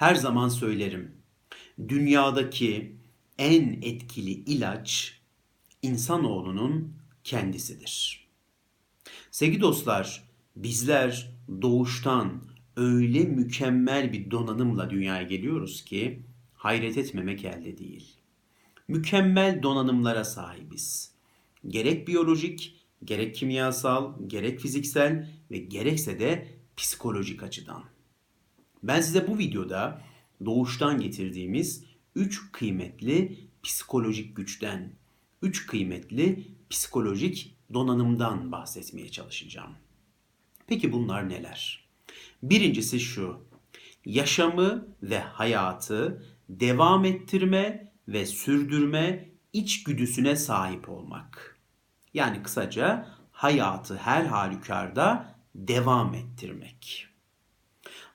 Her zaman söylerim. Dünyadaki en etkili ilaç insanoğlunun kendisidir. Sevgili dostlar, bizler doğuştan öyle mükemmel bir donanımla dünyaya geliyoruz ki hayret etmemek elde değil. Mükemmel donanımlara sahibiz. Gerek biyolojik, gerek kimyasal, gerek fiziksel ve gerekse de psikolojik açıdan. Ben size bu videoda doğuştan getirdiğimiz 3 kıymetli psikolojik güçten, 3 kıymetli psikolojik donanımdan bahsetmeye çalışacağım. Peki bunlar neler? Birincisi şu. Yaşamı ve hayatı devam ettirme ve sürdürme içgüdüsüne sahip olmak. Yani kısaca hayatı her halükarda devam ettirmek.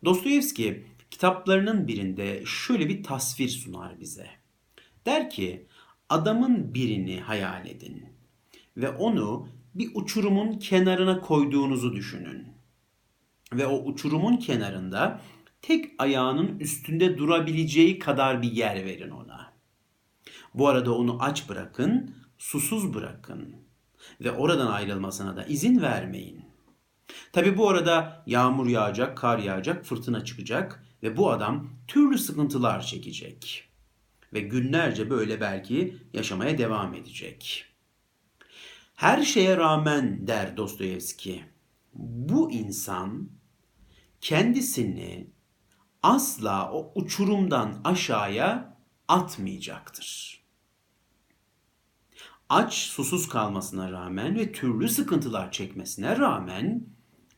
Dostoyevski kitaplarının birinde şöyle bir tasvir sunar bize. Der ki adamın birini hayal edin ve onu bir uçurumun kenarına koyduğunuzu düşünün. Ve o uçurumun kenarında tek ayağının üstünde durabileceği kadar bir yer verin ona. Bu arada onu aç bırakın, susuz bırakın ve oradan ayrılmasına da izin vermeyin. Tabi bu arada yağmur yağacak, kar yağacak, fırtına çıkacak ve bu adam türlü sıkıntılar çekecek. Ve günlerce böyle belki yaşamaya devam edecek. Her şeye rağmen der Dostoyevski, bu insan kendisini asla o uçurumdan aşağıya atmayacaktır. Aç, susuz kalmasına rağmen ve türlü sıkıntılar çekmesine rağmen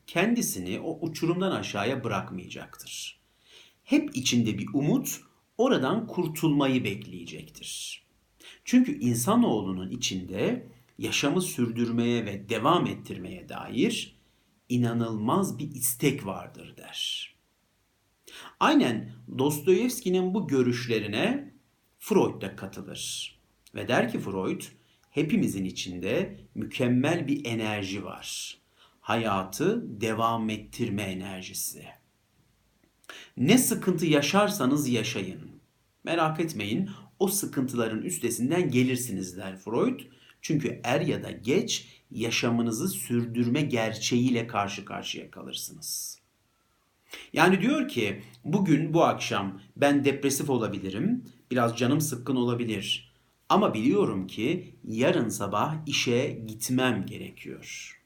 kendisini o uçurumdan aşağıya bırakmayacaktır. Hep içinde bir umut oradan kurtulmayı bekleyecektir. Çünkü insanoğlunun içinde yaşamı sürdürmeye ve devam ettirmeye dair inanılmaz bir istek vardır der. Aynen Dostoyevski'nin bu görüşlerine Freud da katılır. Ve der ki Freud, hepimizin içinde mükemmel bir enerji var. Hayatı devam ettirme enerjisi. Ne sıkıntı yaşarsanız yaşayın. Merak etmeyin o sıkıntıların üstesinden gelirsiniz der Freud. Çünkü er ya da geç yaşamınızı sürdürme gerçeğiyle karşı karşıya kalırsınız. Yani diyor ki bugün bu akşam ben depresif olabilirim, biraz canım sıkkın olabilir. Ama biliyorum ki yarın sabah işe gitmem gerekiyor.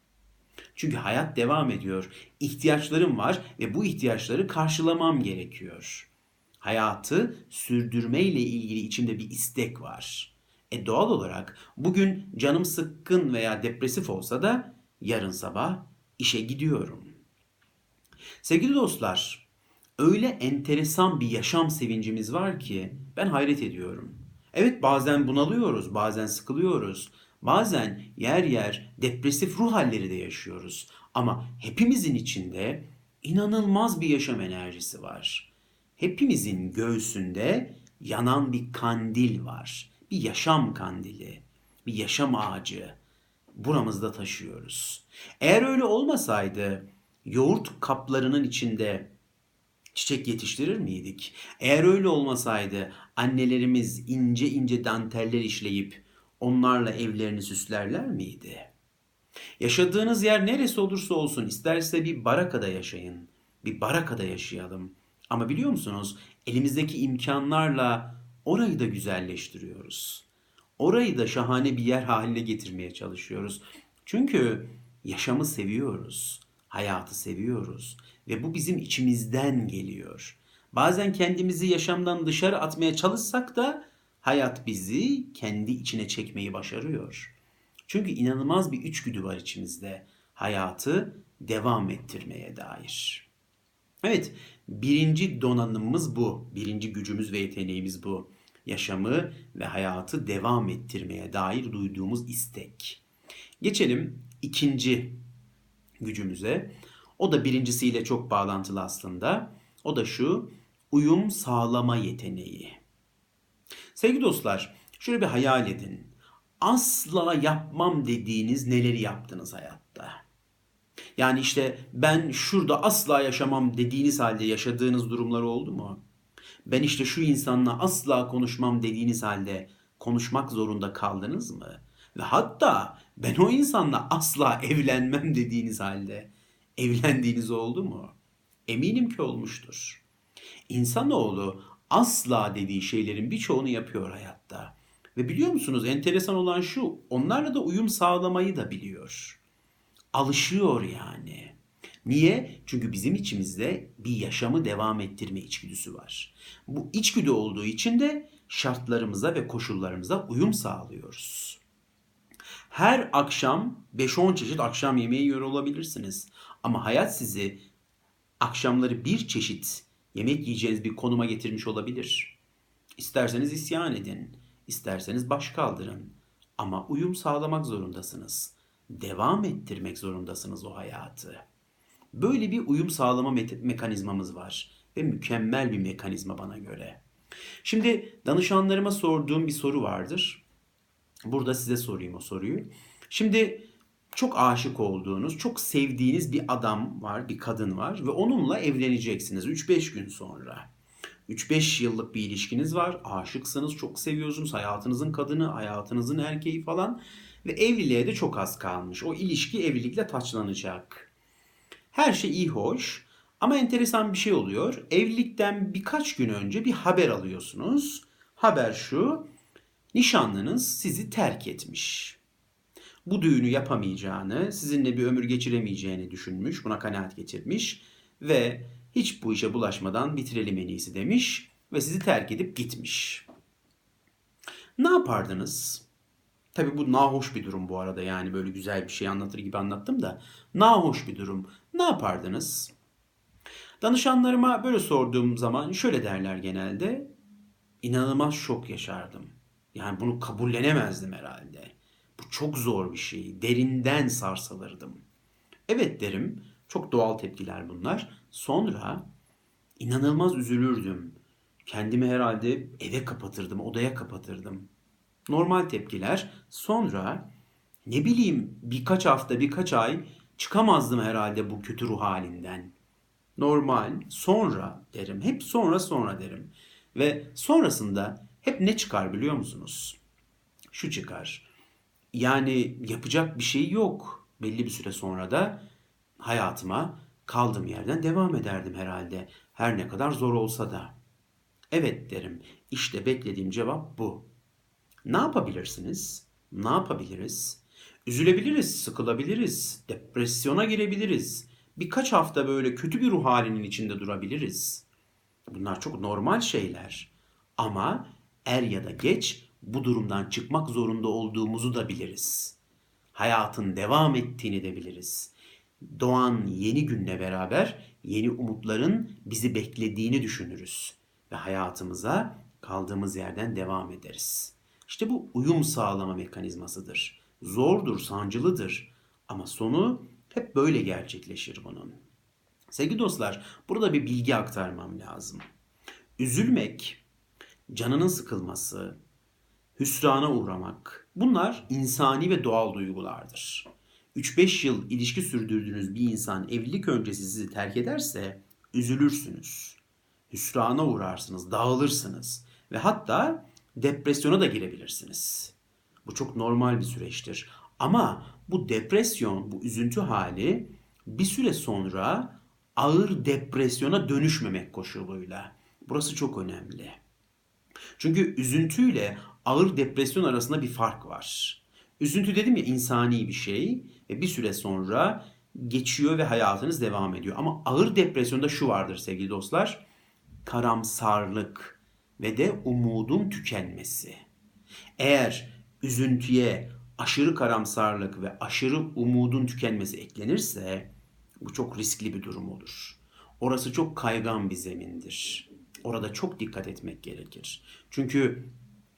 Çünkü hayat devam ediyor. İhtiyaçlarım var ve bu ihtiyaçları karşılamam gerekiyor. Hayatı sürdürmeyle ilgili içimde bir istek var. E doğal olarak bugün canım sıkkın veya depresif olsa da yarın sabah işe gidiyorum. Sevgili dostlar, öyle enteresan bir yaşam sevincimiz var ki ben hayret ediyorum. Evet bazen bunalıyoruz, bazen sıkılıyoruz. Bazen yer yer depresif ruh halleri de yaşıyoruz. Ama hepimizin içinde inanılmaz bir yaşam enerjisi var. Hepimizin göğsünde yanan bir kandil var. Bir yaşam kandili, bir yaşam ağacı buramızda taşıyoruz. Eğer öyle olmasaydı yoğurt kaplarının içinde çiçek yetiştirir miydik? Eğer öyle olmasaydı annelerimiz ince ince danteller işleyip onlarla evlerini süslerler miydi? Yaşadığınız yer neresi olursa olsun isterse bir barakada yaşayın. Bir barakada yaşayalım. Ama biliyor musunuz elimizdeki imkanlarla orayı da güzelleştiriyoruz. Orayı da şahane bir yer haline getirmeye çalışıyoruz. Çünkü yaşamı seviyoruz. Hayatı seviyoruz ve bu bizim içimizden geliyor. Bazen kendimizi yaşamdan dışarı atmaya çalışsak da hayat bizi kendi içine çekmeyi başarıyor. Çünkü inanılmaz bir içgüdü var içimizde. Hayatı devam ettirmeye dair. Evet, birinci donanımımız bu. Birinci gücümüz ve yeteneğimiz bu. Yaşamı ve hayatı devam ettirmeye dair duyduğumuz istek. Geçelim ikinci gücümüze. O da birincisiyle çok bağlantılı aslında. O da şu, uyum sağlama yeteneği. Sevgili dostlar, şöyle bir hayal edin. Asla yapmam dediğiniz neleri yaptınız hayatta? Yani işte ben şurada asla yaşamam dediğiniz halde yaşadığınız durumlar oldu mu? Ben işte şu insanla asla konuşmam dediğiniz halde konuşmak zorunda kaldınız mı? Ve hatta ben o insanla asla evlenmem dediğiniz halde evlendiğiniz oldu mu? Eminim ki olmuştur. İnsanoğlu asla dediği şeylerin birçoğunu yapıyor hayatta. Ve biliyor musunuz enteresan olan şu, onlarla da uyum sağlamayı da biliyor. Alışıyor yani. Niye? Çünkü bizim içimizde bir yaşamı devam ettirme içgüdüsü var. Bu içgüdü olduğu için de şartlarımıza ve koşullarımıza uyum sağlıyoruz. Her akşam 5-10 çeşit akşam yemeği yiyor olabilirsiniz. Ama hayat sizi akşamları bir çeşit yemek yiyeceğiniz bir konuma getirmiş olabilir. İsterseniz isyan edin, isterseniz baş kaldırın. Ama uyum sağlamak zorundasınız. Devam ettirmek zorundasınız o hayatı. Böyle bir uyum sağlama me- mekanizmamız var ve mükemmel bir mekanizma bana göre. Şimdi danışanlarıma sorduğum bir soru vardır. Burada size sorayım o soruyu. Şimdi çok aşık olduğunuz, çok sevdiğiniz bir adam var, bir kadın var ve onunla evleneceksiniz 3-5 gün sonra. 3-5 yıllık bir ilişkiniz var, aşıksınız, çok seviyorsunuz, hayatınızın kadını, hayatınızın erkeği falan ve evliliğe de çok az kalmış. O ilişki evlilikle taçlanacak. Her şey iyi hoş ama enteresan bir şey oluyor. Evlilikten birkaç gün önce bir haber alıyorsunuz. Haber şu, nişanlınız sizi terk etmiş. Bu düğünü yapamayacağını, sizinle bir ömür geçiremeyeceğini düşünmüş, buna kanaat getirmiş ve hiç bu işe bulaşmadan bitirelim en iyisi demiş ve sizi terk edip gitmiş. Ne yapardınız? Tabii bu nahoş bir durum bu arada yani böyle güzel bir şey anlatır gibi anlattım da nahoş bir durum. Ne yapardınız? Danışanlarıma böyle sorduğum zaman şöyle derler genelde. İnanılmaz şok yaşardım. Yani bunu kabullenemezdim herhalde. Bu çok zor bir şey. Derinden sarsılırdım. Evet derim. Çok doğal tepkiler bunlar. Sonra inanılmaz üzülürdüm. Kendimi herhalde eve kapatırdım, odaya kapatırdım. Normal tepkiler. Sonra ne bileyim birkaç hafta, birkaç ay çıkamazdım herhalde bu kötü ruh halinden. Normal, sonra derim. Hep sonra sonra derim. Ve sonrasında hep ne çıkar biliyor musunuz? Şu çıkar. Yani yapacak bir şey yok. Belli bir süre sonra da hayatıma kaldığım yerden devam ederdim herhalde. Her ne kadar zor olsa da. Evet derim. İşte beklediğim cevap bu. Ne yapabilirsiniz? Ne yapabiliriz? Üzülebiliriz, sıkılabiliriz, depresyona girebiliriz. Birkaç hafta böyle kötü bir ruh halinin içinde durabiliriz. Bunlar çok normal şeyler. Ama er ya da geç bu durumdan çıkmak zorunda olduğumuzu da biliriz. Hayatın devam ettiğini de biliriz. Doğan yeni günle beraber yeni umutların bizi beklediğini düşünürüz ve hayatımıza kaldığımız yerden devam ederiz. İşte bu uyum sağlama mekanizmasıdır. Zordur, sancılıdır ama sonu hep böyle gerçekleşir bunun. Sevgili dostlar, burada bir bilgi aktarmam lazım. Üzülmek, canının sıkılması, hüsrana uğramak bunlar insani ve doğal duygulardır. 3-5 yıl ilişki sürdürdüğünüz bir insan evlilik öncesi sizi terk ederse üzülürsünüz. Hüsrana uğrarsınız, dağılırsınız ve hatta depresyona da girebilirsiniz. Bu çok normal bir süreçtir. Ama bu depresyon, bu üzüntü hali bir süre sonra ağır depresyona dönüşmemek koşuluyla. Burası çok önemli. Çünkü üzüntüyle ağır depresyon arasında bir fark var. Üzüntü dedim ya insani bir şey ve bir süre sonra geçiyor ve hayatınız devam ediyor. Ama ağır depresyonda şu vardır sevgili dostlar. Karamsarlık ve de umudun tükenmesi. Eğer üzüntüye aşırı karamsarlık ve aşırı umudun tükenmesi eklenirse bu çok riskli bir durum olur. Orası çok kaygan bir zemindir. Orada çok dikkat etmek gerekir. Çünkü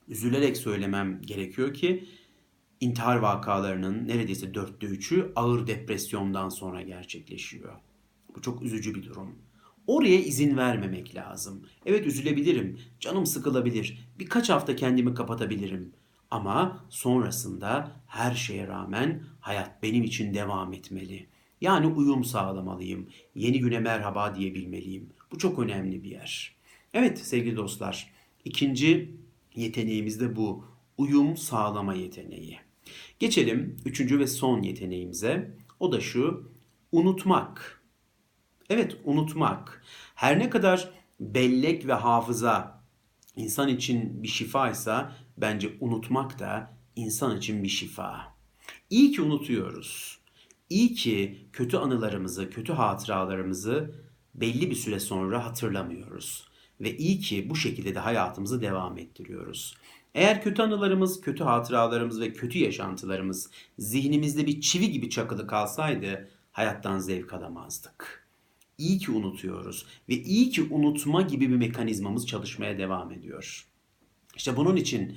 üzülerek söylemem gerekiyor ki intihar vakalarının neredeyse dörtte üçü ağır depresyondan sonra gerçekleşiyor. Bu çok üzücü bir durum. Oraya izin vermemek lazım. Evet üzülebilirim, canım sıkılabilir, birkaç hafta kendimi kapatabilirim. Ama sonrasında her şeye rağmen hayat benim için devam etmeli. Yani uyum sağlamalıyım. Yeni güne merhaba diyebilmeliyim. Bu çok önemli bir yer. Evet sevgili dostlar, ikinci yeteneğimiz de bu. Uyum sağlama yeteneği. Geçelim üçüncü ve son yeteneğimize. O da şu, unutmak. Evet, unutmak. Her ne kadar bellek ve hafıza insan için bir şifaysa bence unutmak da insan için bir şifa. İyi ki unutuyoruz. İyi ki kötü anılarımızı, kötü hatıralarımızı belli bir süre sonra hatırlamıyoruz. Ve iyi ki bu şekilde de hayatımızı devam ettiriyoruz. Eğer kötü anılarımız, kötü hatıralarımız ve kötü yaşantılarımız zihnimizde bir çivi gibi çakılı kalsaydı hayattan zevk alamazdık. İyi ki unutuyoruz ve iyi ki unutma gibi bir mekanizmamız çalışmaya devam ediyor. İşte bunun için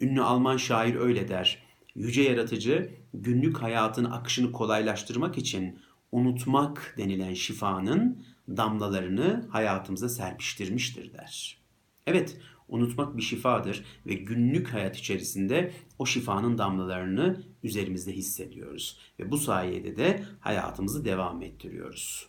ünlü Alman şair öyle der. Yüce yaratıcı günlük hayatın akışını kolaylaştırmak için unutmak denilen şifanın damlalarını hayatımıza serpiştirmiştir der. Evet, unutmak bir şifadır ve günlük hayat içerisinde o şifanın damlalarını üzerimizde hissediyoruz ve bu sayede de hayatımızı devam ettiriyoruz.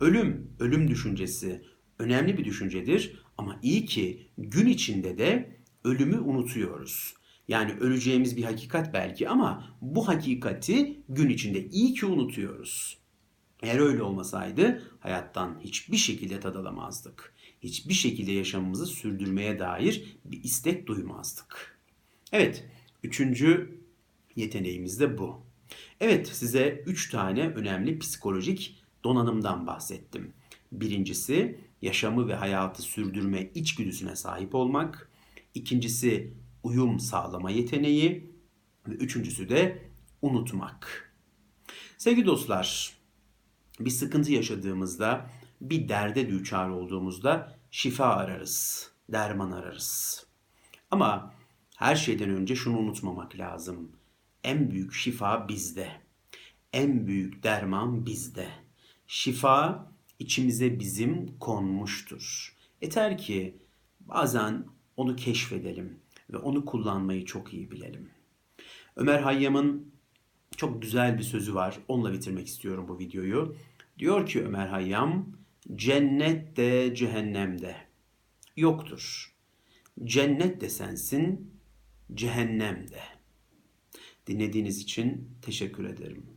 Ölüm, ölüm düşüncesi önemli bir düşüncedir ama iyi ki gün içinde de ölümü unutuyoruz. Yani öleceğimiz bir hakikat belki ama bu hakikati gün içinde iyi ki unutuyoruz. Eğer öyle olmasaydı hayattan hiçbir şekilde tad alamazdık. Hiçbir şekilde yaşamımızı sürdürmeye dair bir istek duymazdık. Evet, üçüncü yeteneğimiz de bu. Evet, size üç tane önemli psikolojik donanımdan bahsettim. Birincisi yaşamı ve hayatı sürdürme içgüdüsüne sahip olmak. İkincisi uyum sağlama yeteneği ve üçüncüsü de unutmak. Sevgili dostlar, bir sıkıntı yaşadığımızda, bir derde düçar olduğumuzda şifa ararız, derman ararız. Ama her şeyden önce şunu unutmamak lazım. En büyük şifa bizde. En büyük derman bizde. Şifa içimize bizim konmuştur. Yeter ki bazen onu keşfedelim ve onu kullanmayı çok iyi bilelim. Ömer Hayyam'ın çok güzel bir sözü var. Onunla bitirmek istiyorum bu videoyu. Diyor ki Ömer Hayyam, cennet de cehennem de yoktur. Cennet de sensin, cehennem de. Dinlediğiniz için teşekkür ederim.